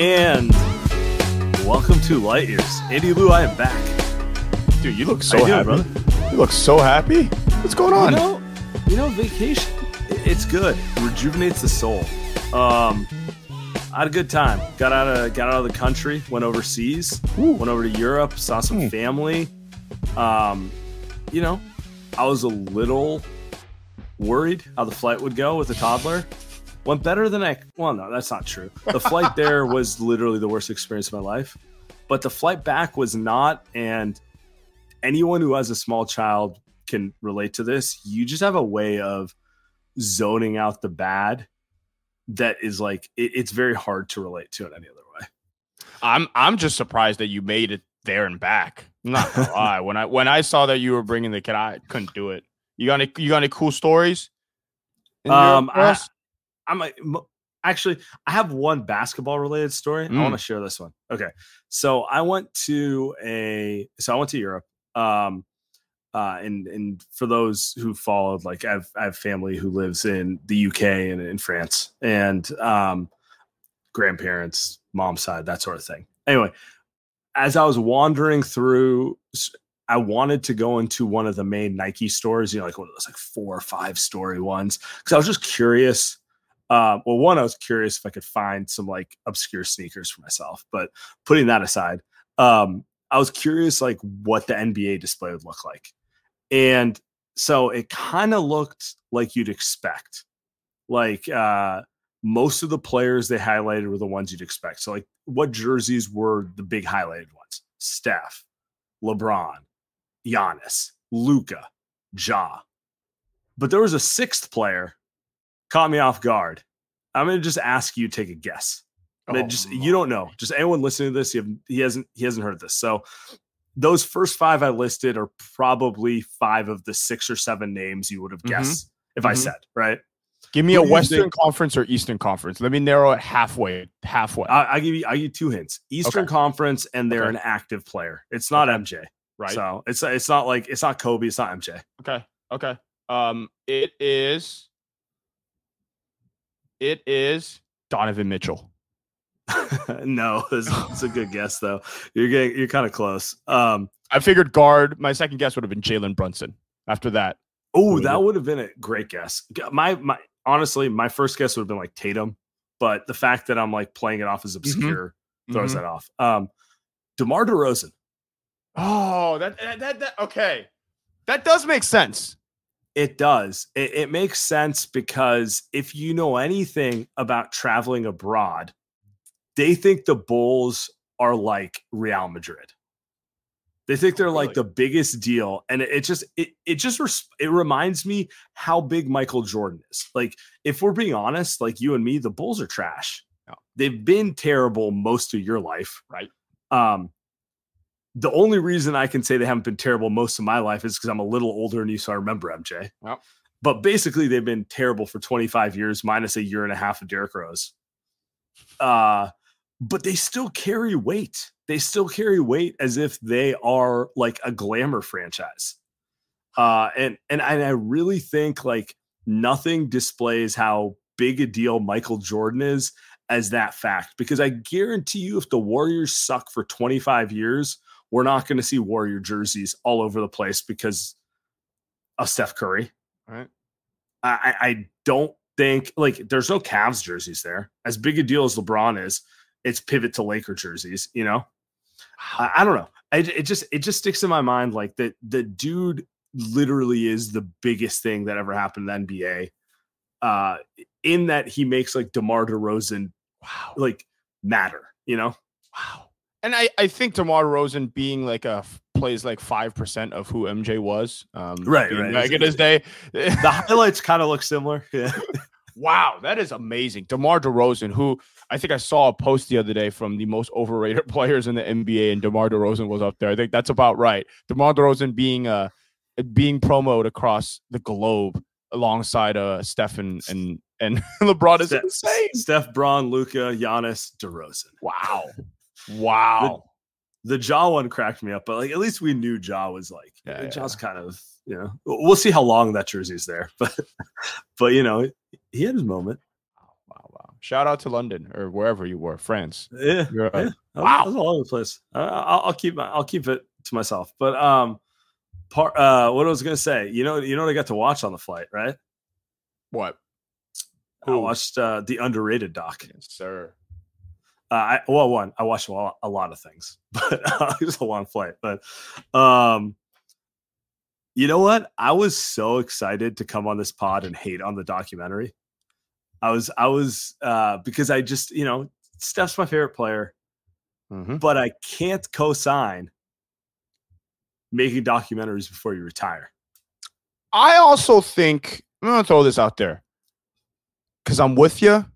And welcome to Light Years. Andy Liu, I am back. Dude, you look so happy. doing, brother? You look so happy. What's going on? You know, you know, vacation. It's good. rejuvenates the soul. Um, I had a good time. Got out of got out of the country. Went overseas. Went over to Europe. Saw some Hmm. family. Um, you know, I was a little worried how the flight would go with a toddler. Went better than I. Well, no, that's not true. The flight there was literally the worst experience of my life, but the flight back was not. And anyone who has a small child can relate to this. You just have a way of zoning out the bad that is like it, it's very hard to relate to in any other way. I'm I'm just surprised that you made it there and back. I'm not gonna lie. When I when I saw that you were bringing the kid, I couldn't do it. You got any you got any cool stories? Um, I- us? I'm like, actually, I have one basketball related story. I Mm. want to share this one. Okay, so I went to a so I went to Europe. Um, uh, and and for those who followed, like I have I have family who lives in the UK and in France, and um, grandparents, mom's side, that sort of thing. Anyway, as I was wandering through, I wanted to go into one of the main Nike stores, you know, like one of those like four or five story ones, because I was just curious. Uh, well, one, I was curious if I could find some like obscure sneakers for myself, but putting that aside, um, I was curious like what the NBA display would look like. And so it kind of looked like you'd expect. Like uh most of the players they highlighted were the ones you'd expect. So like what jerseys were the big highlighted ones? Steph, LeBron, Giannis, Luka, Ja. But there was a sixth player caught me off guard. I'm gonna just ask you to take a guess. I Oh, just you don't know. Just anyone listening to this, you have, he hasn't he hasn't heard this. So those first five I listed are probably five of the six or seven names you would have Mhm. guessed if I Mhm. said right. Give me who a Western think- Conference or Eastern Conference. Let me narrow it halfway. Halfway. I, I give you I give you two hints: Eastern Okay. Conference, and they're Okay. an active player. It's not MJ, right. So it's it's not like it's not Kobe. It's not MJ. Okay. Okay. Um, it is. It is Donovan Mitchell. no, it's, a good guess though. You're getting you're kind of close. Um, I figured guard. My second guess would have been Jalen Brunson. After that, Oh, that would have been a great guess. My my honestly, my first guess would have been like Tatum, but the fact that I'm like playing it off as obscure throws Mhm. that off. Um, Demar Derozan. Oh, that that that okay. That does make sense. It does. It, it makes sense because if you know anything about traveling abroad, they think the Bulls are like Real Madrid. They think they're like the biggest deal, and it, just it it just res- it reminds me how big Michael Jordan is. Like if we're being honest, like you and me, the Bulls are trash. They've been terrible most of your life, Right. Um, the only reason I can say they haven't been terrible most of my life is because I'm a little older than you, so I remember MJ. Yep. But basically, they've been terrible for 25 years, minus a year and a half of Derrick Rose. Uh, but they still carry weight. They still carry weight as if they are like a glamour franchise. Uh, and and I, I really think like nothing displays how big a deal Michael Jordan is as that fact. Because I guarantee you, if the Warriors suck for 25 years, we're not going to see Warrior jerseys all over the place because of Steph Curry. Right. I, I don't think like there's no Cavs jerseys there. As big a deal as LeBron is, it's pivot to Laker jerseys. You know, I, I don't know. I, it just it just sticks in my mind like that. The dude literally is the biggest thing that ever happened in the NBA. Uh, in that he makes like DeMar DeRozan, wow, like matter. You know, wow. And I I think DeMar DeRozan being like a plays like five percent of who MJ was. Um, right, right. Back in his day, the highlights kind of look similar. Yeah. wow, that is amazing. DeMar DeRozan, who I think I saw a post the other day from the most overrated players in the NBA, and DeMar DeRozan was up there. I think that's about right. DeMar DeRozan being uh being promoted across the globe alongside uh Stephen and and LeBron is Steph, insane. Steph Bron, Luka, Giannis, DeRozan. Wow. Wow. The, the Ja one cracked me up, but like at least we knew Ja was like Yeah, Ja's kind of you know we'll see how long that jersey's there, but but you know he had his moment. Wow, wow. Shout out to London or wherever you were, France. Yeah, You're, uh, yeah. Wow. all over the place. I, I'll, I'll keep my, I'll keep it to myself. But um, part uh, what I was gonna say, you know, you know what I got to watch on the flight, right? What? I watched uh, the underrated doc. Yes, sir. Uh, I well, one, I watched a lot, a lot of things, but uh, it was a long flight. But um, you know what? I was so excited to come on this pod and hate on the documentary. I was, I was, uh, because I just, you know, Steph's my favorite player, Mhm. but I can't co-sign making documentaries before you retire. I also think I'm gonna throw this out there because I'm with you.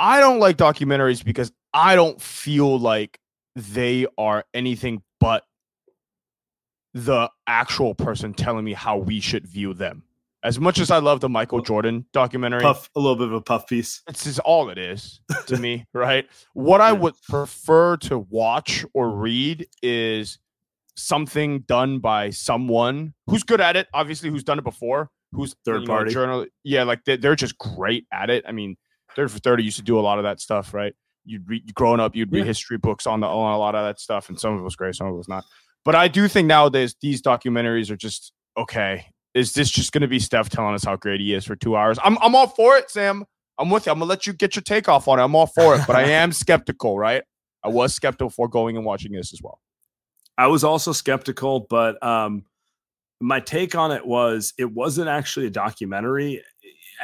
I don't like documentaries because I don't feel like they are anything but the actual person telling me how we should view them. As much as I love the Michael Jordan documentary, Puff, a little bit of a puff piece. it's just all it is to me, right? What I would prefer to watch or read is something done by someone who's good at it, obviously, who's done it before, who's Third you know, party. journal. Yeah, like they, they're just great at it. I mean, 30 for 30 used to do a lot of that stuff, right? You'd read growing up, you'd read Yeah. history books on the on a lot of that stuff, and some of it was great, some of it was not. But I do think nowadays these documentaries are just okay. Is this just going to be Steph telling us how great he is for two hours? I'm I'm all for it, Sam. I'm with you. I'm gonna let you get your take off on it. I'm all for it, but I am skeptical, right? I was skeptical before going and watching this as well. I was also skeptical, but um, my take on it was it wasn't actually a documentary,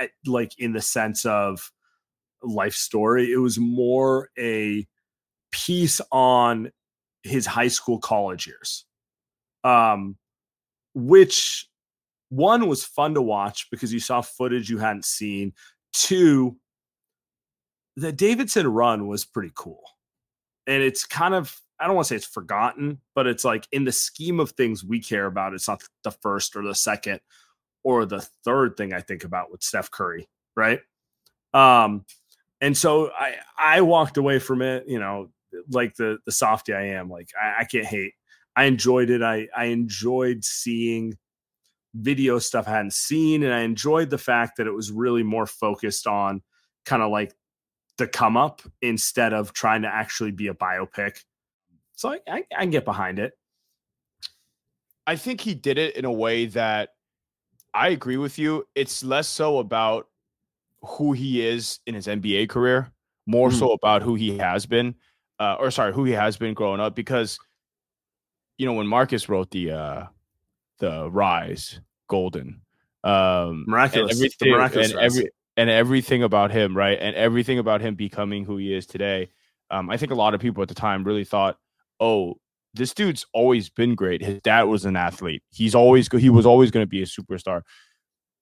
eh, like in the sense of life story. It was more a piece on his high school, college years, um, which one was fun to watch because you saw footage you hadn't seen. Two, the Davidson run was pretty cool. And it's kind of, I don't want to say it's forgotten, but it's like in the scheme of things we care about, it's not the first or the second or the third thing I think about with Steph Curry, right? Um, and so I I walked away from it, you know, like the the softy I am, like I, I can't hate. I enjoyed it. I I enjoyed seeing video stuff I hadn't seen, and I enjoyed the fact that it was really more focused on kind of like the come up instead of trying to actually be a biopic. So I, I, I can get behind it. I think he did it in a way that I agree with you. It's less so about who he is in his NBA career, more Mhm. so about who he has been, uh, or sorry, who he has been growing up. Because you know when Marcus wrote the uh, the Rise Golden, um, and Miraculous. The everything, miraculous and every and everything about him, right, and everything about him becoming who he is today. Um, I think a lot of people at the time really thought, "Oh, this dude's always been great. His dad was an athlete. He's always go- he was always going to be a superstar."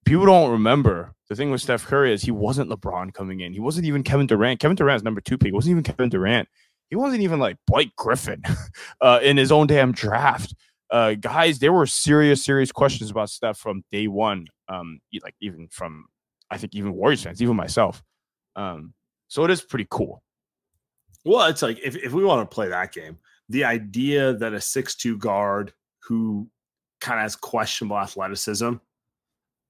People don't remember the thing with Steph Curry is he wasn't LeBron coming in. He wasn't even Kevin Durant. Kevin Durant's number two pick. Wasn't even Kevin Durant. He wasn't even like Blake Griffin uh, in his own damn draft. Uh, guys, there were serious, serious questions about Steph from day one. Um, like even from I think even Warriors fans, even myself. Um, so it is pretty cool. Well, it's like if, if we want to play that game, the idea that a six-two guard who kind of has questionable athleticism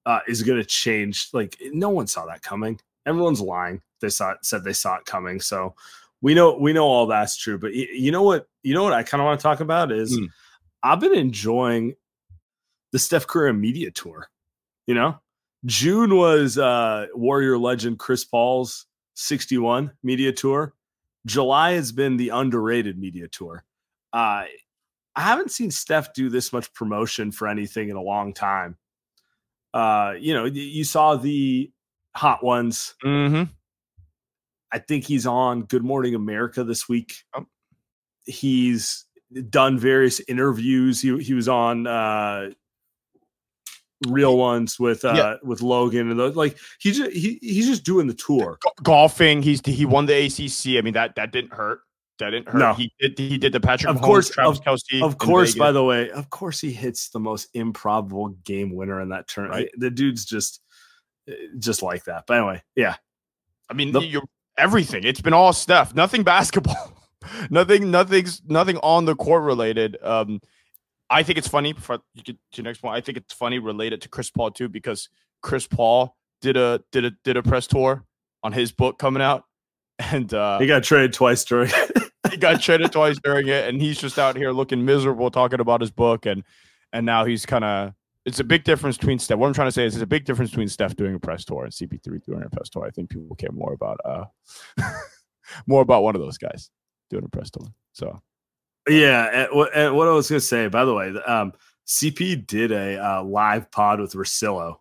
uh, is going to change. Like no one saw that coming. Everyone's lying. They saw it, said they saw it coming. So we know we know all that's true. But y- you know what? You know what I kind of want to talk about is Hmm. I've been enjoying the Steph Curry media tour. You know, June was uh, Warrior legend Chris Paul's 61 media tour. July has been the underrated media tour. Uh, I haven't seen Steph do this much promotion for anything in a long time. Uh, you know, you saw the hot ones. Mm-hmm. I think he's on Good Morning America this week. Oh. He's done various interviews. He he was on uh real ones with uh Yeah. with Logan and those like he's just he, he's just doing the tour. golfing. He's he won the ACC. I mean that that didn't hurt. That didn't hurt. No. He did he did the Patrick Of Mahomes, course, Travis of- Kelce. Of course, by the way, of course he hits the most improbable game winner in that turn. Right. The dude's just just like that. But anyway, yeah. I mean, the- you're everything. It's been all Steph. Nothing basketball. nothing. Nothing's nothing on the court related. Um, I think it's funny. For you get to your next point, I think it's funny related to Chris Paul too because Chris Paul did a did a did a press tour on his book coming out, and uh, He got traded twice during he got traded twice during it, and he's just out here looking miserable talking about his book, and and now he's kind of. It's a big difference between Steph. What I'm trying to say is, it's a big difference between Steph doing a press tour and CP3 doing a press tour. I think people care more about uh more about one of those guys doing a press tour. So Yeah, and, and what I was to say, by the way, um, CP did a uh, live pod with Rosillo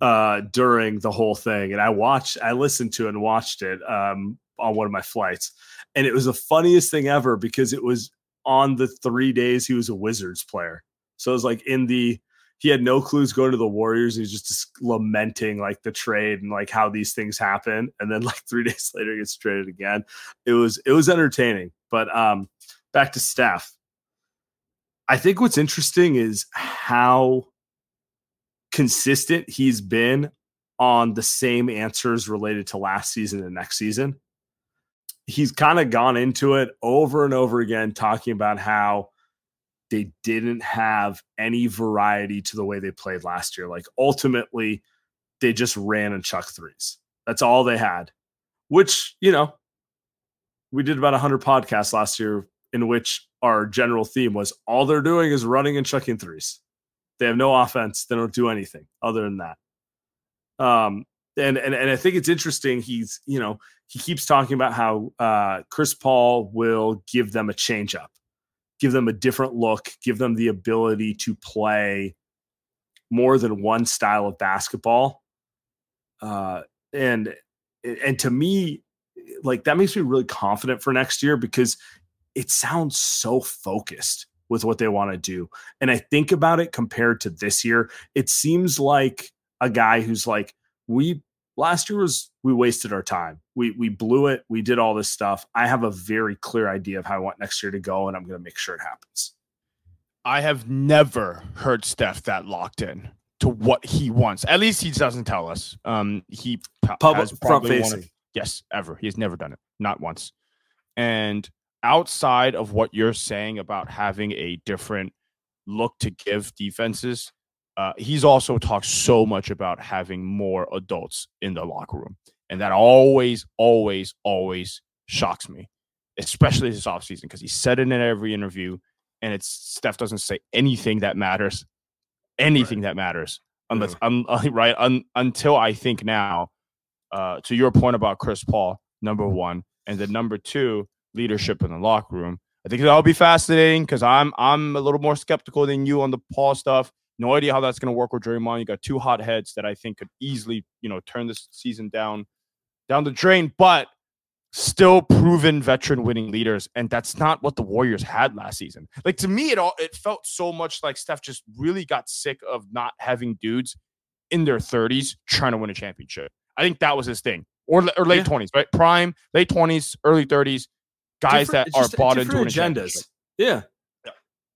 uh, during the whole thing, and I watched, I listened to and watched it um, on one of my flights, and it was the funniest thing ever because it was on the three days he was a Wizards player, so it was like in the he had no clues going to the Warriors. He was just lamenting like the trade and like how these things happen, and then like three days later he gets traded again. It was it was entertaining, but um back to Steph. I think what's interesting is how consistent he's been on the same answers related to last season and next season. He's kind of gone into it over and over again, talking about how they didn't have any variety to the way they played last year. Like ultimately, they just ran and chuck threes. That's all they had, which, you know, we did about 100 podcasts last year in which our general theme was all they're doing is running and chucking threes. They have no offense. They don't do anything other than that. Um, and and and I think it's interesting. He's you know he keeps talking about how uh, Chris Paul will give them a change up, give them a different look, give them the ability to play more than one style of basketball. Uh, and and to me, like that makes me really confident for next year because it sounds so focused with what they want to do. And I think about it compared to this year, it seems like a guy who's like, we last year was we wasted our time. We we blew it. We did all this stuff. I have a very clear idea of how I want next year to go, and I'm going to make sure it happens. I have never heard Steph that locked in to what he wants. At least he doesn't tell us. Um, he Public has front probably facing. Yes, ever. He has never done it, not once. And outside of what you're saying about having a different look to give defenses, uh, he's also talked so much about having more adults in the locker room. And that always, always, always shocks me, especially this offseason, because he said it in every interview. And it's Steph doesn't say anything that matters, anything that matters, unless, un, right? Un, until I think now, uh, to your point about Chris Paul, number one, and then number two, leadership in the locker room. I think that'll be fascinating because I'm I'm a little more skeptical than you on the Paul stuff. No idea how that's going to work with Draymond. You got two hot heads that I think could easily, you know, turn this season down down the drain, but still proven veteran winning leaders, and that's not what the Warriors had last season. Like to me, it all it felt so much like Steph just really got sick of not having dudes in their 30s trying to win a championship. I think that was his thing, or or late Yeah. 20s, right? Prime, late 20s, early 30s, guys Different- that are bought into winning. Yeah. Yeah.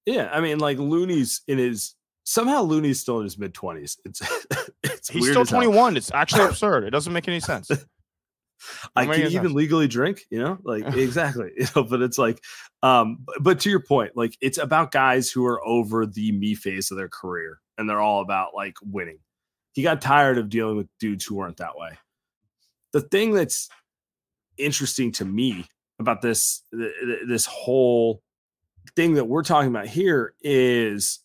yeah, I mean, like Looney's in his somehow Looney's still in his mid twenties. It's it's He's still 21. It's actually absurd. It doesn't make any sense. I can even legally drink, you know, like exactly, you know, but it's like, um, but to your point, like it's about guys who are over the me phase of their career and they're all about like winning. He got tired of dealing with dudes who weren't that way. The thing that's interesting to me about this, this whole thing that we're talking about here is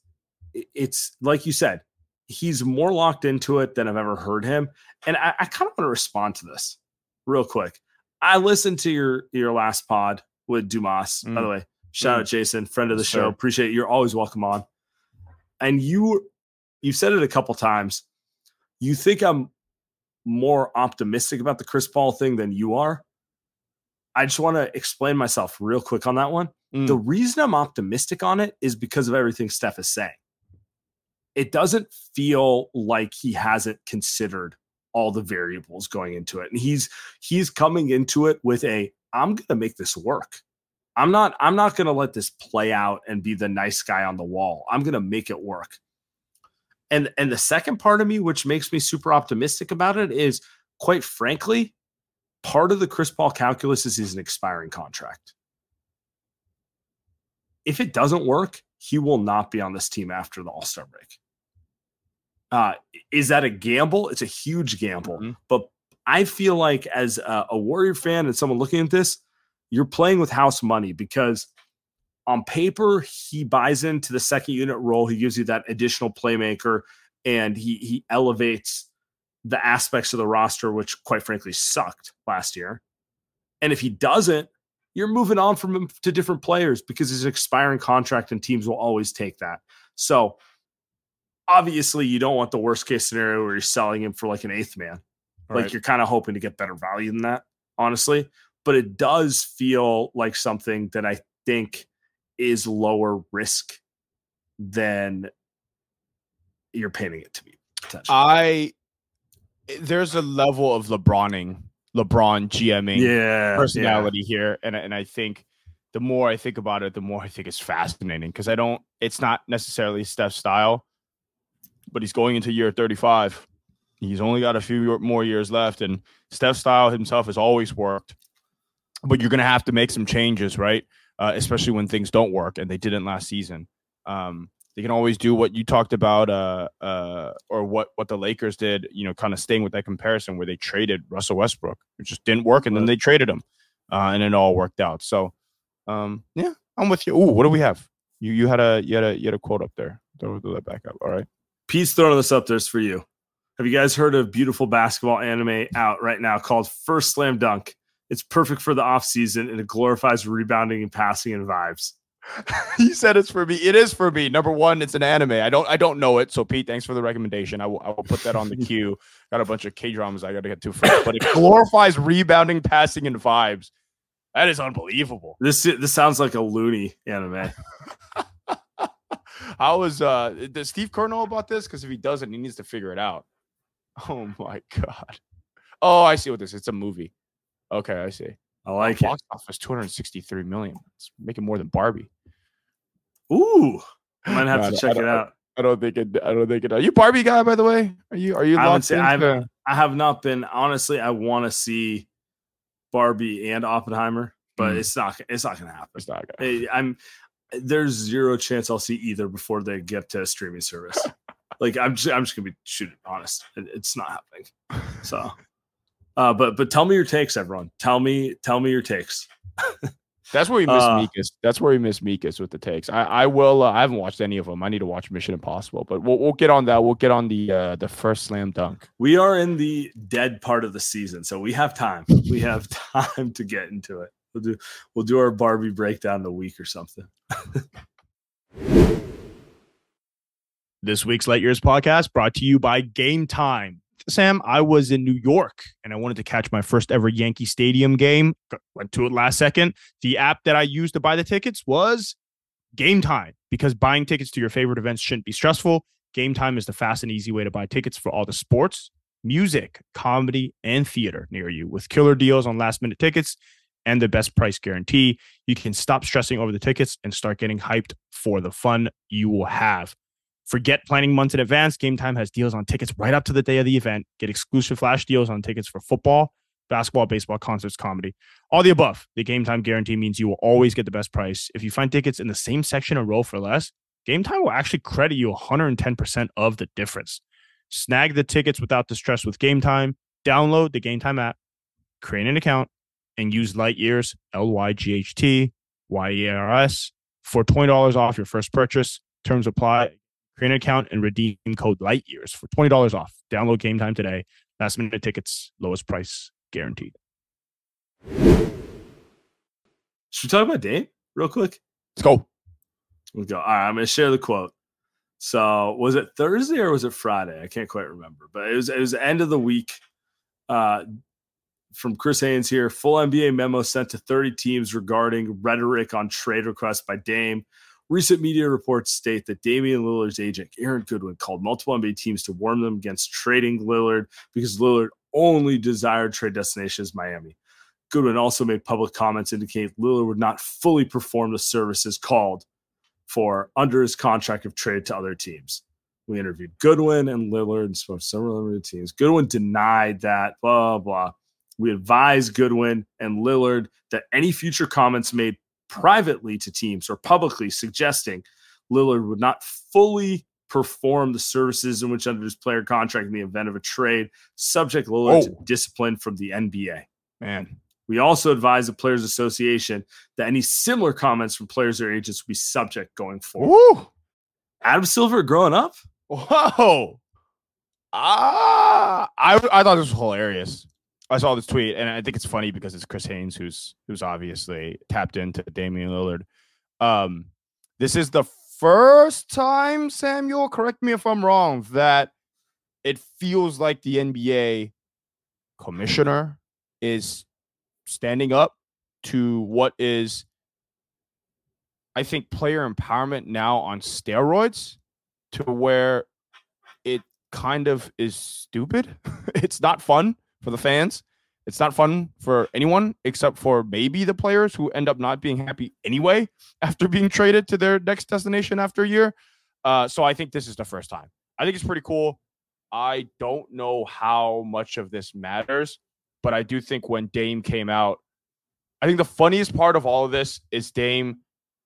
it's like you said, he's more locked into it than I've ever heard him. And I, I kind of want to respond to this real quick. I listened to your your last pod with Dumas, mm. by the way. Shout mm. out Jason, friend of the yes, show. Appreciate it. You're always welcome on. And you you've said it a couple times. You think I'm more optimistic about the Chris Paul thing than you are. I just want to explain myself real quick on that one. Mm. The reason I'm optimistic on it is because of everything Steph is saying. It doesn't feel like he hasn't considered all the variables going into it. And he's he's coming into it with a I'm going to make this work. I'm not I'm not going to let this play out and be the nice guy on the wall. I'm going to make it work. And and the second part of me which makes me super optimistic about it is quite frankly part of the Chris Paul calculus is he's an expiring contract. If it doesn't work, he will not be on this team after the All-Star break. Uh, is that a gamble? It's a huge gamble. Mm-hmm. But I feel like as a, a Warrior fan and someone looking at this, you're playing with house money because on paper he buys into the second unit role. He gives you that additional playmaker and he he elevates the aspects of the roster which quite frankly sucked last year. And if he doesn't, you're moving on from him to different players because his expiring contract and teams will always take that. So obviously you don't want the worst case scenario where you're selling him for like an eighth man. Like you're kind of hoping to get better value than that, honestly. But it does feel like something that I think is lower risk than you're painting it to be. I there's a level of LeBroning, LeBron GMing yeah, personality yeah. here. And, and I think the more I think about it, the more I think it's fascinating because I don't, it's not necessarily Steph's style but he's going into year 35. He's only got a few more years left, and Steph style himself has always worked. But you're going to have to make some changes, right? Uh, especially when things don't work, and they didn't last season. Um, they can always do what you talked about, uh, uh, or what what the Lakers did. You know, kind of staying with that comparison where they traded Russell Westbrook, it just didn't work, and then they traded him, uh, and it all worked out. So, um, yeah, I'm with you. Ooh, what do we have? You you had a you had a you had a quote up there. Throw that back up. All right. Pete's throwing this up there's for you. Have you guys heard of beautiful basketball anime out right now called First Slam Dunk? It's perfect for the off season and it glorifies rebounding and passing and vibes. he said it's for me. It is for me. Number one, it's an anime. I don't I don't know it. So Pete, thanks for the recommendation. I will, I will put that on the queue. Got a bunch of K dramas I got to get to first, but it glorifies rebounding, passing, and vibes. That is unbelievable. This this sounds like a Looney anime. How was uh does Steve Kerr know about this? Because if he doesn't, he needs to figure it out. Oh my god. Oh, I see what this is. It's a movie. Okay, I see. I like oh, it. Box office 263 million. It's making more than Barbie. Ooh. I might have to check it out. I don't think it. I don't think it. Are you Barbie guy, by the way? Are you? Are you? I, say, I've, I have not been. Honestly, I want to see Barbie and Oppenheimer, but mm. it's not. It's not going to happen. It's not gonna. I'm there's zero chance I'll see either before they get to a streaming service. like I'm just, I'm just gonna be shooting honest. It's not happening. So, uh, but but tell me your takes, everyone. Tell me tell me your takes. That's where we miss uh, Mikas. That's where we miss Mikas with the takes. I, I will. Uh, I haven't watched any of them. I need to watch Mission Impossible, but we'll, we'll get on that. We'll get on the uh, the first slam dunk. We are in the dead part of the season, so we have time. We have time to get into it. We'll do we'll do our Barbie breakdown in a week or something. this week's Light Years podcast brought to you by Game Time. Sam, I was in New York and I wanted to catch my first ever Yankee Stadium game. Went to it last second. The app that I used to buy the tickets was Game Time because buying tickets to your favorite events shouldn't be stressful. Game Time is the fast and easy way to buy tickets for all the sports, music, comedy, and theater near you with killer deals on last minute tickets and the best price guarantee. You can stop stressing over the tickets and start getting hyped for the fun you will have. Forget planning months in advance. Game Time has deals on tickets right up to the day of the event. Get exclusive flash deals on tickets for football, basketball, baseball, concerts, comedy, all the above. The game time guarantee means you will always get the best price. If you find tickets in the same section or row for less, game time will actually credit you 110% of the difference. Snag the tickets without the stress with game time. Download the game time app, create an account, and use Light Years, L Y G H T Y E R S, for $20 off your first purchase. Terms apply. Create an account and redeem code Light Years for $20 off. Download game time today. Last minute tickets, lowest price guaranteed. Should we talk about Dame real quick? Let's go. Let's go. All right, I'm going to share the quote. So was it Thursday or was it Friday? I can't quite remember, but it was it was the end of the week. Uh, from Chris Haynes here. Full NBA memo sent to 30 teams regarding rhetoric on trade requests by Dame. Recent media reports state that Damian Lillard's agent, Aaron Goodwin, called multiple NBA teams to warn them against trading Lillard because Lillard only desired trade destinations Miami. Goodwin also made public comments indicating Lillard would not fully perform the services called for under his contract of trade to other teams. We interviewed Goodwin and Lillard and spoke to several limited teams. Goodwin denied that, blah, blah. We advise Goodwin and Lillard that any future comments made privately to teams or publicly suggesting Lillard would not fully perform the services in which under his player contract in the event of a trade, subject Lillard oh. to discipline from the NBA. Man. We also advise the Players Association that any similar comments from players or agents will be subject going forward. Woo! Adam Silver growing up? Whoa. Ah, I, I thought this was hilarious. I saw this tweet, and I think it's funny because it's Chris Haynes who's who's obviously tapped into Damian Lillard. Um, this is the first time, Samuel. Correct me if I'm wrong. That it feels like the NBA commissioner is standing up to what is, I think, player empowerment now on steroids, to where it kind of is stupid. it's not fun for the fans. It's not fun for anyone except for maybe the players who end up not being happy anyway after being traded to their next destination after a year. Uh, so I think this is the first time. I think it's pretty cool. I don't know how much of this matters, but I do think when Dame came out, I think the funniest part of all of this is Dame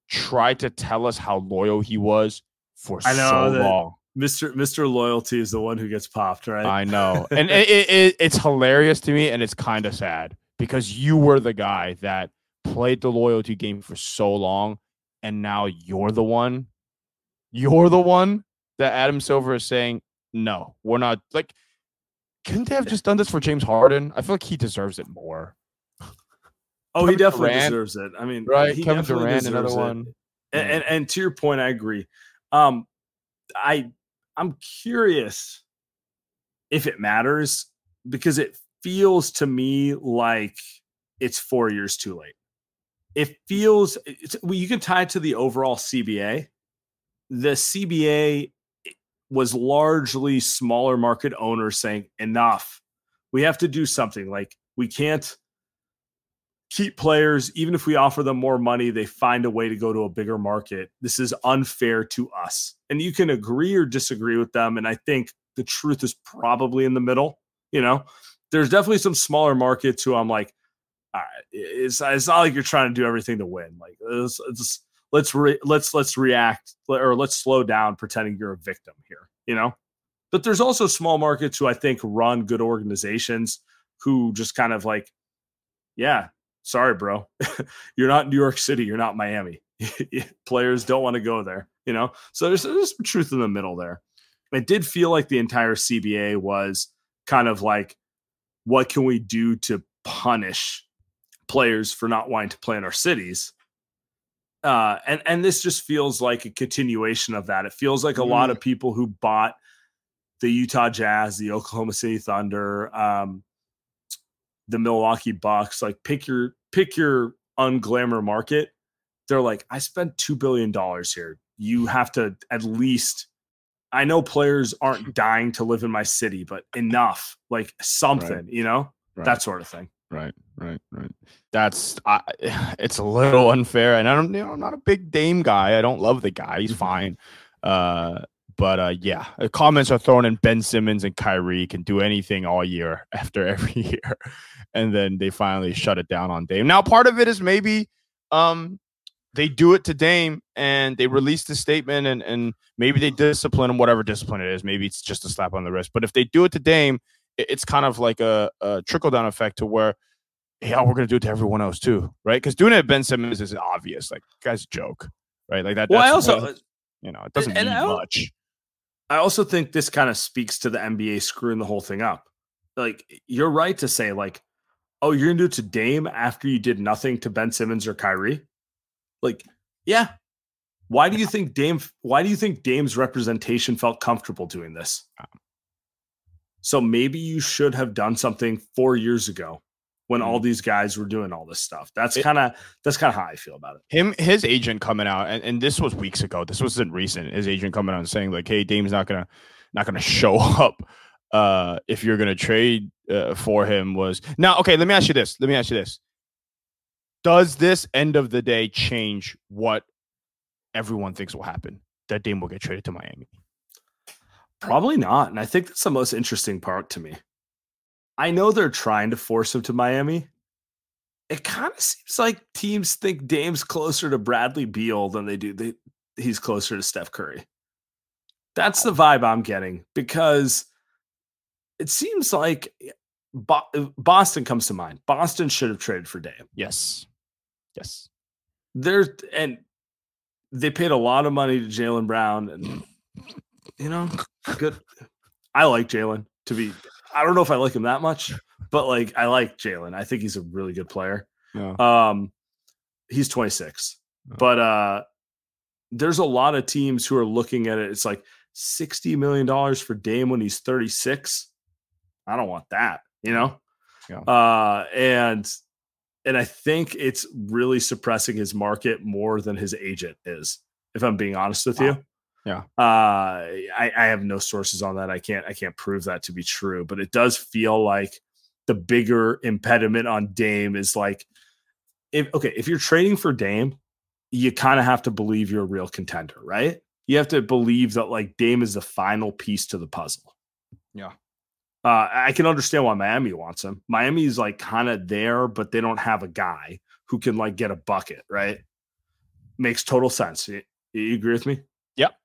tried to tell us how loyal he was for I know so long. Mr. Mr. Loyalty is the one who gets popped, right? I know, and it, it, it's hilarious to me, and it's kind of sad because you were the guy that played the loyalty game for so long, and now you're the one. You're the one that Adam Silver is saying, no, we're not. Like, couldn't they have just done this for James Harden? I feel like he deserves it more. Oh, Kevin he definitely Durant, deserves it. I mean, right? Kevin Durant, is another one. And, and, and to your point, I agree. Um, I I'm curious if it matters because it feels to me like it's four years too late. It feels well, you can tie it to the overall CBA. The CBA was largely smaller market owners saying, enough. We have to do something. Like we can't keep players, even if we offer them more money, they find a way to go to a bigger market. This is unfair to us. And you can agree or disagree with them. And I think the truth is probably in the middle. You know, there's definitely some smaller markets who I'm like, all right, it's, it's not like you're trying to do everything to win. Like, it's, it's, let's re- let's let's react or let's slow down pretending you're a victim here you know but there's also small markets who i think run good organizations who just kind of like yeah sorry, bro. you're not New York City. You're not Miami. Players don't want to go there, you know? So there's, there's some truth in the middle there. It did feel like the entire CBA was kind of like, what can we do to punish players for not wanting to play in our cities? Uh, and and this just feels like a continuation of that. It feels like a mm. lot of people who bought the Utah Jazz, the Oklahoma City Thunder, um, the Milwaukee Bucks, like pick your pick your unglamour market. They're like, I spent two billion dollars here. You have to at least. I know players aren't dying to live in my city, but enough, like something, right. you know, right. that sort of thing. Right, right, right. That's I, it's a little unfair, and I don't, you know, I'm not a big Dame guy. I don't love the guy; he's mm-hmm. fine. Uh, but uh, yeah, comments are thrown in. Ben Simmons and Kyrie can do anything all year after every year, and then they finally shut it down on Dame. Now, part of it is maybe um, they do it to Dame and they release the statement, and and maybe they discipline him, whatever discipline it is. Maybe it's just a slap on the wrist. But if they do it to Dame, it's kind of like a, a trickle down effect to where yeah, we're gonna do it to everyone else too, right? Because doing it to Ben Simmons is obvious. Like, guy's joke, right? Like that. Well, I also, you know, it doesn't and, mean and much. I also think this kind of speaks to the NBA screwing the whole thing up. Like, you're right to say, like, oh, you're gonna do it to Dame after you did nothing to Ben Simmons or Kyrie. Like, yeah. Why do you think Dame? Why do you think Dame's representation felt comfortable doing this? Uh. So maybe you should have done something four years ago when all mm-hmm. these guys were doing all this stuff. That's kind of that's kind of how I feel about it. Him, his agent coming out, and, and this was weeks ago. This wasn't recent. His agent coming out and saying like, "Hey, Dame's not gonna not gonna show up uh, if you're gonna trade uh, for him." Was now okay. Let me ask you this. Let me ask you this. Does this end of the day change what everyone thinks will happen? That Dame will get traded to Miami. Probably not. And I think that's the most interesting part to me. I know they're trying to force him to Miami. It kind of seems like teams think Dame's closer to Bradley Beal than they do. They, he's closer to Steph Curry. That's the oh. vibe I'm getting because it seems like Bo- Boston comes to mind. Boston should have traded for Dame. Yes. Yes. There's and they paid a lot of money to Jaylen Brown, and you know, good. I like Jalen to be I don't know if I like him that much, but like I like Jaylen. I think he's a really good player. Yeah. Um, he's 26, but uh, there's a lot of teams who are looking at it. It's like 60 million dollars for Dame when he's 36. I don't want that, you know. Yeah. Uh, and and I think it's really suppressing his market more than his agent is. If I'm being honest with wow. you. Yeah. Uh, I, I have no sources on that. I can't I can't prove that to be true, but it does feel like the bigger impediment on Dame is like if okay, if you're trading for Dame, you kind of have to believe you're a real contender, right? You have to believe that like Dame is the final piece to the puzzle. Yeah. Uh, I can understand why Miami wants him. Miami's like kind of there, but they don't have a guy who can like get a bucket, right? Makes total sense. You, you agree with me? Yep.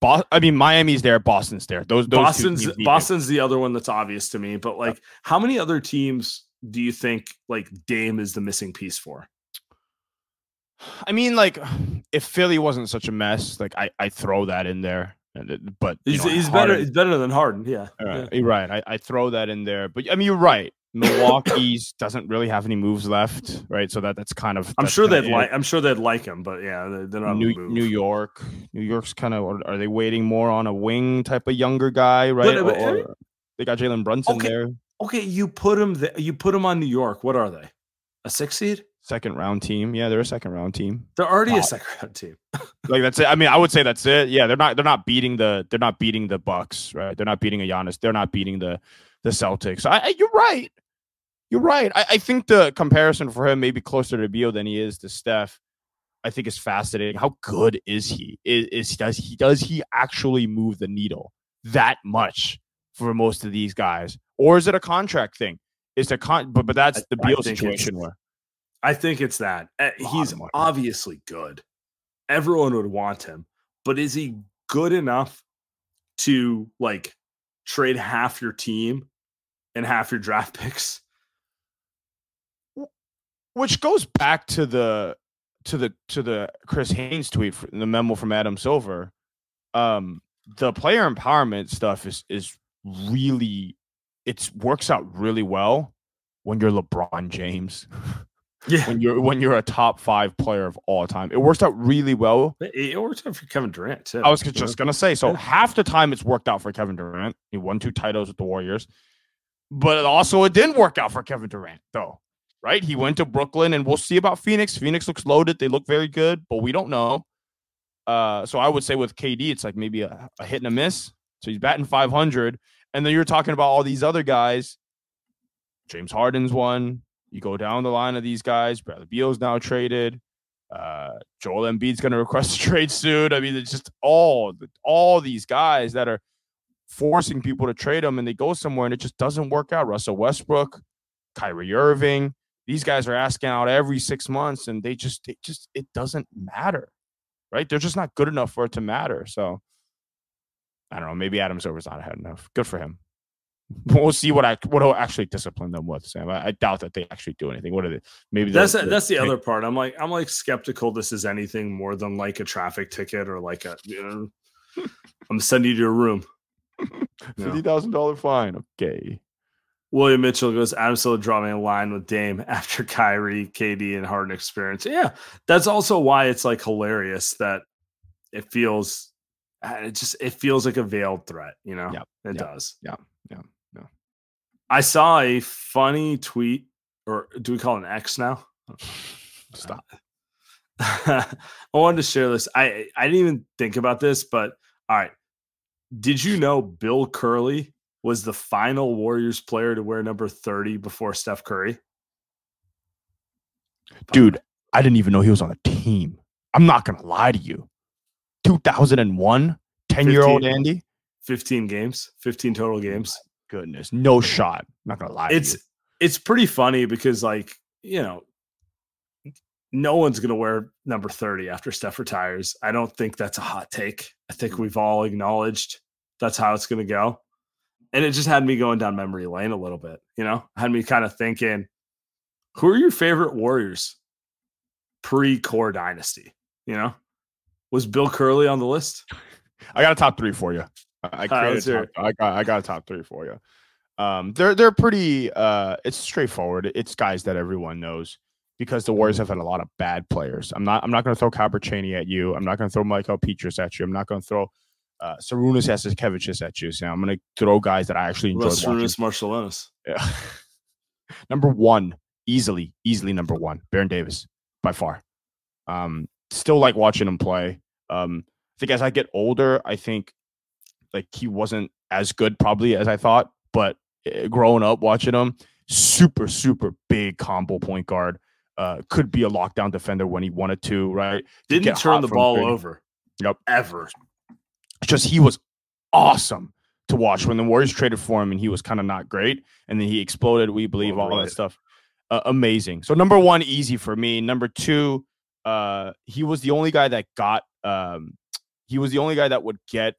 Bo- I mean, Miami's there, Boston's there. Those, those Boston's Boston's the other one that's obvious to me. But like, how many other teams do you think like Dame is the missing piece for? I mean, like, if Philly wasn't such a mess, like I I throw that in there. But he's, know, he's better. He's better than Harden. Yeah, right. yeah. You're right. I, I throw that in there. But I mean, you're right. Milwaukee's doesn't really have any moves left, right? So that that's kind of. I'm sure they'd like. I'm sure they'd like him, but yeah, they're not. New, New York, New York's kind of. Are they waiting more on a wing type of younger guy, right? But, or, or they got Jalen Brunson okay, there. Okay, you put him. Th- you put him on New York. What are they? A six seed? Second round team. Yeah, they're a second round team. They're already wow. a second round team. like that's it. I mean, I would say that's it. Yeah, they're not. They're not beating the. They're not beating the Bucks, right? They're not beating a Giannis. They're not beating the the Celtics. I, you're right. You're right. I, I, think the comparison for him may be closer to Beal than he is to Steph. I think is fascinating. How good is he? Is, is does he does he actually move the needle that much for most of these guys, or is it a contract thing? Is a con? But but that's the Beal situation where I think it's that uh, he's obviously good. Everyone would want him, but is he good enough to like trade half your team and half your draft picks which goes back to the to the to the Chris Haynes tweet, the memo from Adam Silver. Um, the player empowerment stuff is is really it works out really well when you're LeBron James. Yeah. when you're when you're a top five player of all time. It works out really well. It, works out for Kevin Durant too. I was just gonna say, so half the time it's worked out for Kevin Durant. He won two titles with the Warriors. But also it didn't work out for Kevin Durant, though right? He went to Brooklyn, and we'll see about Phoenix. Phoenix looks loaded; they look very good, but we don't know. Uh, so I would say with KD, it's like maybe a, a hit and a miss. So he's batting 500, and then you're talking about all these other guys. James Harden's one. You go down the line of these guys. Bradley Beal's now traded. Uh, Joel Embiid's going to request a trade soon. I mean, it's just all all these guys that are forcing people to trade them, and they go somewhere and it just doesn't work out. Russell Westbrook, Kyrie Irving, these guys are asking out every six months, and they just it just it doesn't matter, right? They're just not good enough for it to matter. So I don't know. Maybe Adam Silver's not ahead enough. Good for him. We'll see what I what will actually discipline them with, Sam. I, I, doubt that they actually do anything. What are they? Maybe that's a, that's the other part. I'm like I'm like skeptical. This is anything more than like a traffic ticket or like a. You know, I'm sending you to your room. Fifty thousand dollar fine. Okay. William Mitchell goes I'm still drawing a line with Dame after Kyrie, KD, and Harden experience. Yeah, that's also why it's like hilarious that it feels uh, it just it feels like a veiled threat. You know, yeah, it yep. does. Yeah, yeah, yeah. I saw a funny tweet, or do we call it an X now? Stop. I wanted to share this. I I didn't even think about this, but all right. Did you know Bill Curley was the final Warriors player to wear number 30 before Steph Curry? Dude, I didn't even know he was on a team. I'm not going to lie to you. 2001, 10 year old Andy? 15 games, 15 total games goodness, no shot. I'm not gonna lie. It's it's pretty funny because like you know, no one's gonna wear number thirty after Steph retires. I don't think that's a hot take. I think mm. we've all acknowledged that's how it's gonna go, and it just had me going down memory lane a little bit. You know, had me kind of thinking, who are your favorite Warriors pre Core Dynasty? You know, was Bill Curley on the list? I got a top three for you. I created top, I got I got a top three for you. Um, they're they're pretty. Uh, it's straightforward. It's guys that everyone knows because the Warriors have had a lot of bad players. I'm not I'm not going to throw Calbert Cheney at you. I'm not going to throw Michael Pietrus at you. I'm not going to throw uh, Sarunas Jasikevičius at you. So I'm going to throw guys that I actually enjoy. Sarunas Marciulionis. Yeah. number one, easily, easily number one, Baron Davis by far. Um, still like watching him play. Um, I think as I get older, I think like he wasn't as good probably as I thought, but eh, growing up watching him, super super big combo point guard. Uh, could be a lockdown defender when he wanted to, right? Didn't turn the ball over. Yep. Ever. Just he was awesome to watch when the Warriors traded for him and he was kind of not great. And then he exploded, we believe, all, all right. that stuff. Uh, amazing. So number one, easy for me. Number two, uh, he was the only guy that got um, he was the only guy that would get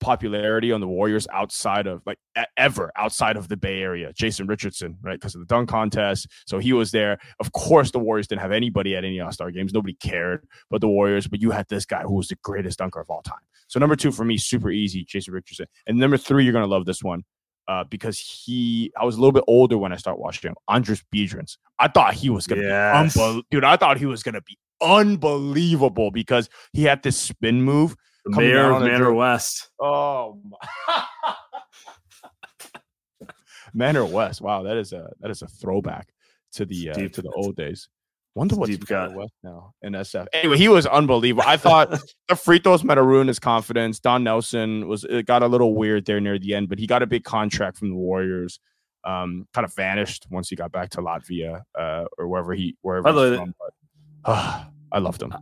popularity on the Warriors outside of like ever outside of the Bay Area. Jason Richardson, right? Because of the dunk contest. So he was there. Of course, the Warriors didn't have anybody at any All Star games. Nobody cared but the Warriors. But you had this guy who was the greatest dunker of all time. So number two for me, super easy, Jason Richardson. And number three, you're gonna love this one. Uh, because he, I was a little bit older when I started watching him. Andris Biedrins. I thought he was gonna yes. be unbelievable, dude. I thought he was gonna be unbelievable because he had this spin move the mayor of Manor West. Oh, Manor West. Wow, that is a that is a throwback to the uh, to the old days. Wonder what's deep Manor West now in SF. Anyway, he was unbelievable. I thought the free throws might have ruined his confidence. Don Nelson was it got a little weird there near the end, but he got a big contract from the Warriors. Um, kind of vanished once he got back to Latvia uh, or wherever he wherever. He's from, but, uh, I loved him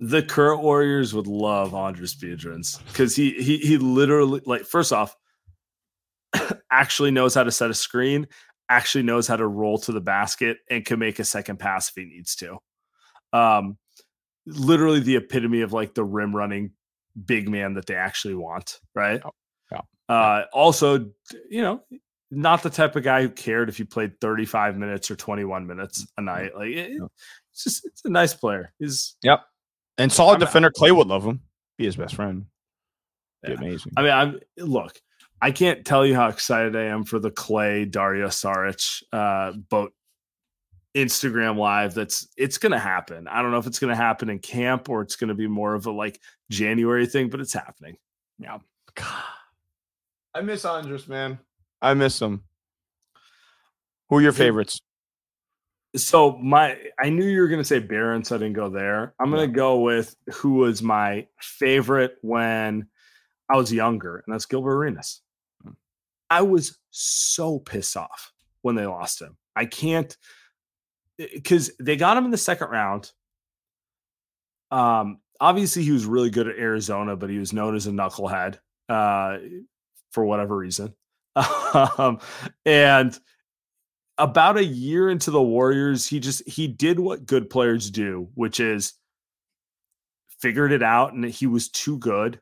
the current Warriors would love Andris Biedrins because he he he literally like first off actually knows how to set a screen, actually knows how to roll to the basket, and can make a second pass if he needs to. Um, literally the epitome of like the rim running big man that they actually want, right? Oh, yeah. Uh, also, you know, not the type of guy who cared if you played 35 minutes or 21 minutes a night. Like it, it's just it's a nice player. He's yep. And solid I'm, defender Clay would love him. Be his best friend. Be yeah. amazing. I mean, I'm look. I can't tell you how excited I am for the Clay Dario Saric uh, boat Instagram live. That's it's going to happen. I don't know if it's going to happen in camp or it's going to be more of a like January thing, but it's happening. Yeah. God. I miss Andris, man. I miss him. Who are your favorites? So my, I knew you were going to say Baron, so I didn't go there. I'm going to go with who was my favorite when I was younger, and that's Gilbert Arenas. I was so pissed off when they lost him. I can't because they got him in the second round. Um, obviously, he was really good at Arizona, but he was known as a knucklehead uh, for whatever reason. um, and about a year into the Warriors, he just he did what good players do, which is figured it out, and he was too good.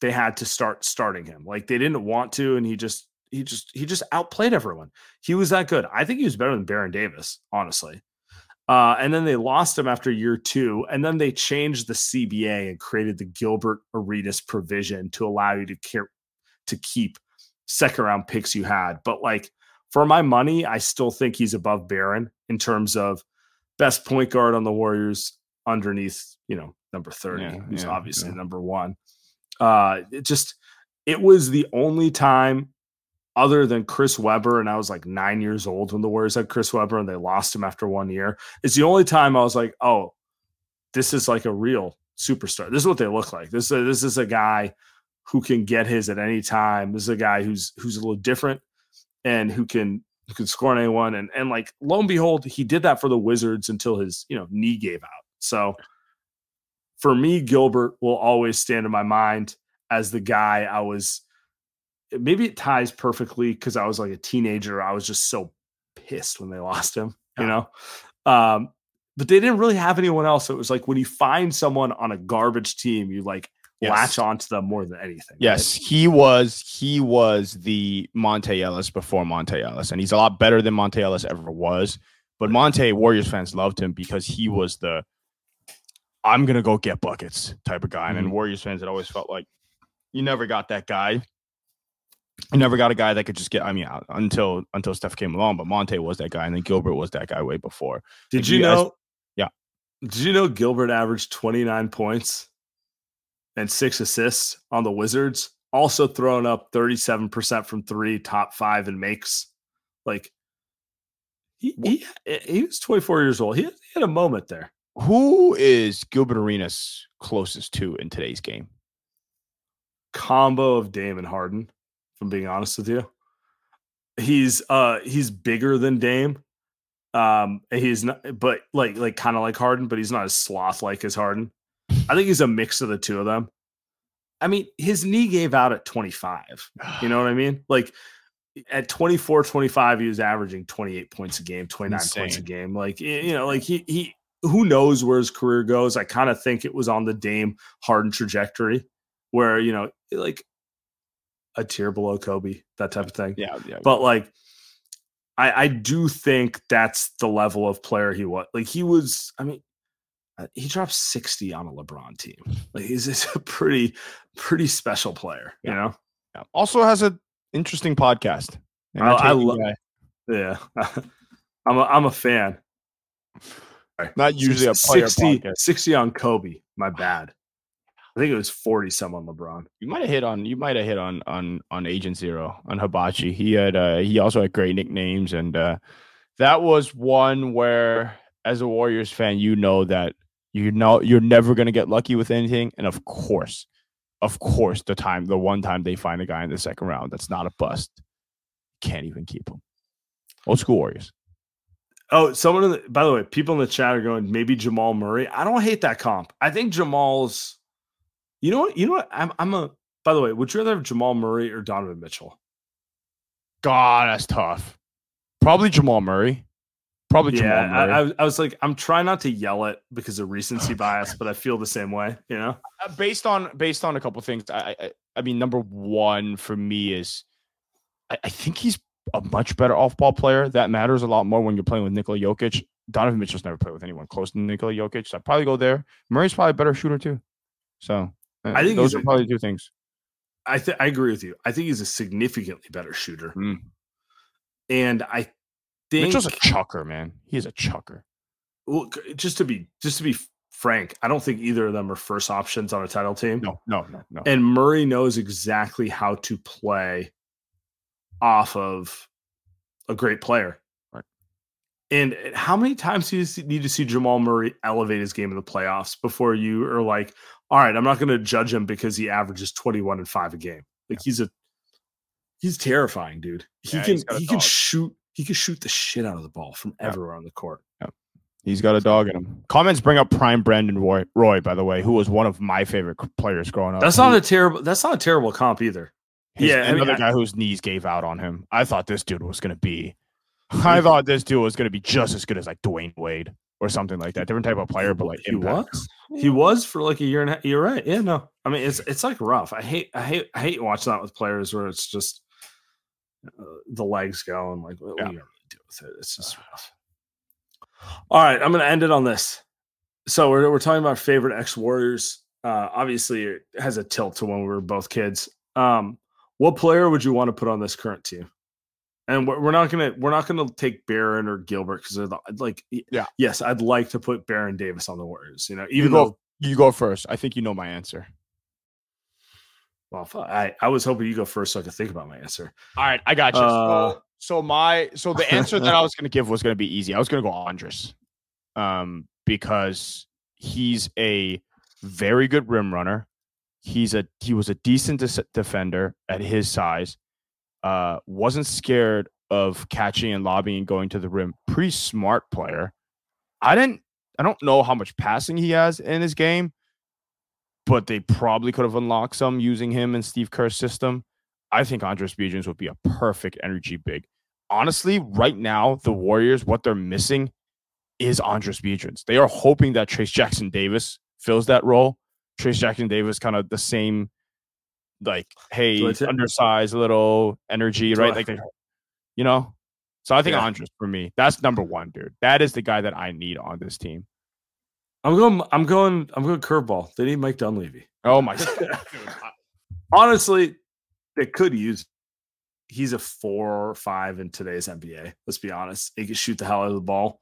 They had to start starting him. Like they didn't want to, and he just he just he just outplayed everyone. He was that good. I think he was better than Baron Davis, honestly. Uh, and then they lost him after year two, and then they changed the CBA and created the Gilbert Arenas provision to allow you to care to keep second round picks you had. But like for my money, I still think he's above Baron in terms of best point guard on the Warriors underneath, you know, number 30, yeah, who's yeah, obviously yeah. number one. Uh it just it was the only time other than Chris Webber, and I was like nine years old when the Warriors had Chris Webber and they lost him after one year. It's the only time I was like, oh, this is like a real superstar. This is what they look like. This is a, this is a guy who can get his at any time. This is a guy who's who's a little different and who can who can score on anyone. And and like lo and behold, he did that for the Wizards until his you know knee gave out. So for me, Gilbert will always stand in my mind as the guy I was maybe it ties perfectly because I was like a teenager. I was just so pissed when they lost him, you know. Um, but they didn't really have anyone else. So it was like when you find someone on a garbage team, you like yes. latch onto them more than anything. Yes, right? he was he was the Monta Ellis before Monta Ellis, and he's a lot better than Monta Ellis ever was. But Monta Warriors fans loved him because he was the I'm gonna go get buckets type of guy. Mm-hmm. And Warriors fans had always felt like you never got that guy I never got a guy that could just get. I mean, until until Steph came along, but Monta was that guy, and then Gilbert was that guy way before. Did like, you, know? Guys, yeah. Did you know Gilbert averaged twenty nine points and six assists on the Wizards? Also throwing up thirty seven percent from three, top five in makes. Like he he, eh, he was twenty four years old. He had, he had a moment there. Who is Gilbert Arenas closest to in today's game? Combo of Dame and Harden I'm being honest with you. He's uh he's bigger than Dame. Um he's not but like like kind of like Harden, but he's not as sloth like as Harden. I think he's a mix of the two of them. I mean, his knee gave out at 25. You know what I mean? Like at 24, 25, he was averaging 28 points a game, 29 Insane. points a game. Like, you know, like he, he, who knows where his career goes? I kind of think it was on the Dame Harden trajectory where, you know, like a tier below Kobe, that type of thing. Yeah, yeah. But like, I I do think that's the level of player he was. Like he was. I mean, uh, he dropped sixty on a LeBron team. Like he's, he's a pretty pretty special player. Yeah. You know. Yeah. Also has an interesting podcast. I, I love. Yeah, I'm a I'm a fan. Not usually a player 60, podcast. 60 on Kobe. My bad. I think it was 40 some on LeBron. You might have hit on you might have hit on on on Agent Zero on Hibachi. He had uh he also had great nicknames and uh that was one where as a Warriors fan you know that you know you're never going to get lucky with anything and of course of course the time the one time they find a guy in the second round that's not a bust can't even keep him. Old school Warriors. Oh, someone in the, by the way, people in the chat are going maybe Jamal Murray. I don't hate that comp. I think Jamal's you know what? You know what? I'm I'm a. By the way, would you rather have Jamal Murray or Donovan Mitchell? God, that's tough. Probably Jamal Murray. Probably yeah, Jamal Murray. I, I, I was like, I'm trying not to yell it because of recency bias, but I feel the same way. You know, uh, based on based on a couple things. I, I I mean, number one for me is I, I think he's a much better off ball player. That matters a lot more when you're playing with Nikola Jokic. Donovan Mitchell's never played with anyone close to Nikola Jokic. So I'd probably go there. Murray's probably a better shooter too. So I think those are probably two things. I think I agree with you. I think he's a significantly better shooter, mm. and I think Mitchell's a chucker, man. He's a chucker. Well, just to be just to be frank, I don't think either of them are first options on a title team. No, no, no, no. And Murray knows exactly how to play off of a great player. Right. And how many times do you need to see Jamal Murray elevate his game in the playoffs before you are like, all right, I'm not going to judge him because he averages 21 and 5 a game. Like he's a he's terrifying, dude. He yeah, can he can shoot he can shoot the shit out of the ball from everywhere on the court. He's got a dog in him. Comments bring up prime Brandon Roy, Roy, by the way, who was one of my favorite players growing up. That's not a terrible. That's not a terrible comp either. His, yeah, I mean, another I- guy whose knees gave out on him. I thought this dude was gonna be. I thought this dude was gonna be just as good as like Dwyane Wade or something like that. Different type of player, but like he impact. was. He was for like a year and a half. You're right. Yeah, no. I mean, it's it's like rough. I hate I hate I hate watching that with players where it's just uh, the legs go and like what, Yeah. you gonna do with it? It's just rough. All right, I'm gonna end it on this. So we're we're talking about favorite ex Warriors. Uh, obviously, it has a tilt to when we were both kids. Um, what player would you want to put on this current team? And we're, not gonna we're not gonna take Baron or Gilbert because they're the, like Yeah. yes I'd like to put Baron Davis on the Warriors. You know You even go, though you go first. I think you know my answer. well I I was hoping you go first so I could think about my answer. All right, I got you. Uh, so, so my so the answer that I was going to give was going to be easy. I was going to go Andris, um, because he's a very good rim runner. He's a he was a decent defender at his size. Uh, wasn't scared of catching and lobbying, and going to the rim. Pretty smart player. I didn't. I don't know how much passing he has in his game, but they probably could have unlocked some using him in Steve Kerr's system. I think Andris Biedrins would be a perfect energy big. Honestly, right now, the Warriors, what they're missing is Andris Biedrins. They are hoping that Trayce Jackson Davis fills that role. Trayce Jackson Davis, kind of the same, like, hey, undersized, little energy, right? Like, you know. So I think Yeah. Andris for me, that's number one, dude. That is the guy that I need on this team. I'm going I'm going I'm going curveball. They need Mike Dunleavy. Oh my Honestly, they could use. He's a four or five in today's NBA. Let's be honest. He can shoot the hell out of the ball.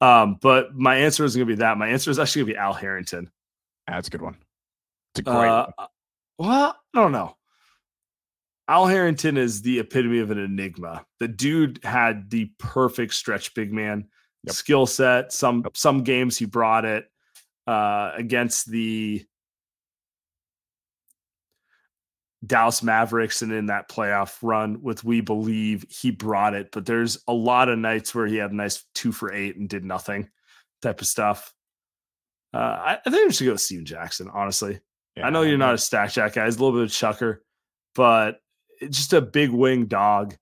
Um, but my answer isn't going to be that. My answer is actually going to be Al Harrington. that's a good one. It's a great. Uh, one. Well, I don't know. Al Harrington is the epitome of an enigma. The dude had the perfect stretch big man Yep. skill set. Some some games he brought it uh, against the Dallas Mavericks and in that playoff run with We Believe, he brought it. But there's a lot of nights where he had a nice two for eight and did nothing type of stuff. Uh, I, I think we should go with Stephen Jackson, honestly. I know you're not a stack jack guy. He's a little bit of chucker, but it's just a big wing dog.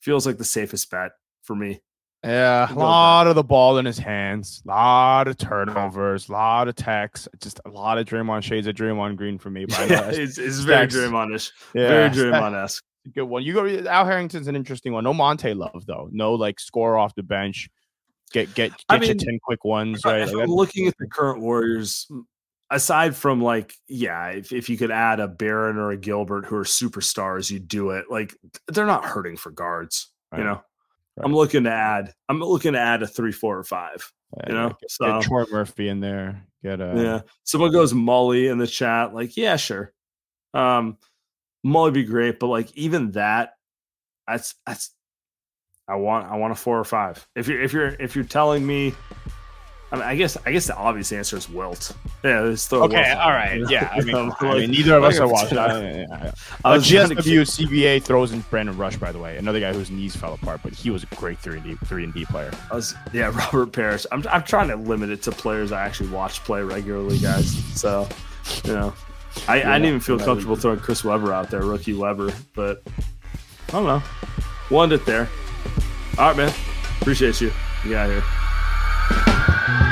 Feels like the safest bet for me. Yeah, a lot of the ball in his hands, a lot of turnovers, a lot of techs, just a lot of Draymond shades of Draymond Green for me. Know that's it's, it's very. Draymond-ish. yeah, very Draymond esque. good one. You go. Al Harrington's an interesting one. No Monta Love though. No like score off the bench. Get get get I your mean, ten quick ones right. Like, looking at the current Warriors, aside from like, yeah, if, if you could add a Baron or a Gilbert who are superstars, you do it. Like they're not hurting for guards, you Right. know. I'm looking to add. I'm looking to add a three, four, or five. you know, get, so- get Troy Murphy in there. Get a yeah. Someone goes Molly in the chat. Like, yeah, sure. Um, Molly be great, but like even that, that's that's. I want I want a four or five. If you're if you're if you're telling me, I mean, I guess I guess the obvious answer is Wilt. Yeah, let's throw Okay, on all there, right. you know? Yeah, I mean, Um, I mean neither of us are watching. it's- I, yeah, yeah. I Uh, was trying to GSW CBA throws in Brandon Rush, by the way, another guy whose knees fell apart, but he was a great three and D three and D player. I was, yeah, Robert Parish. I'm, I'm trying to limit it to players I actually watch play regularly, guys. So, you know, I, I didn't even feel comfortable throwing Chris Webber out there, rookie Webber, but I don't know. Wanted it there. All right, man. Appreciate you. You got here. Thank you.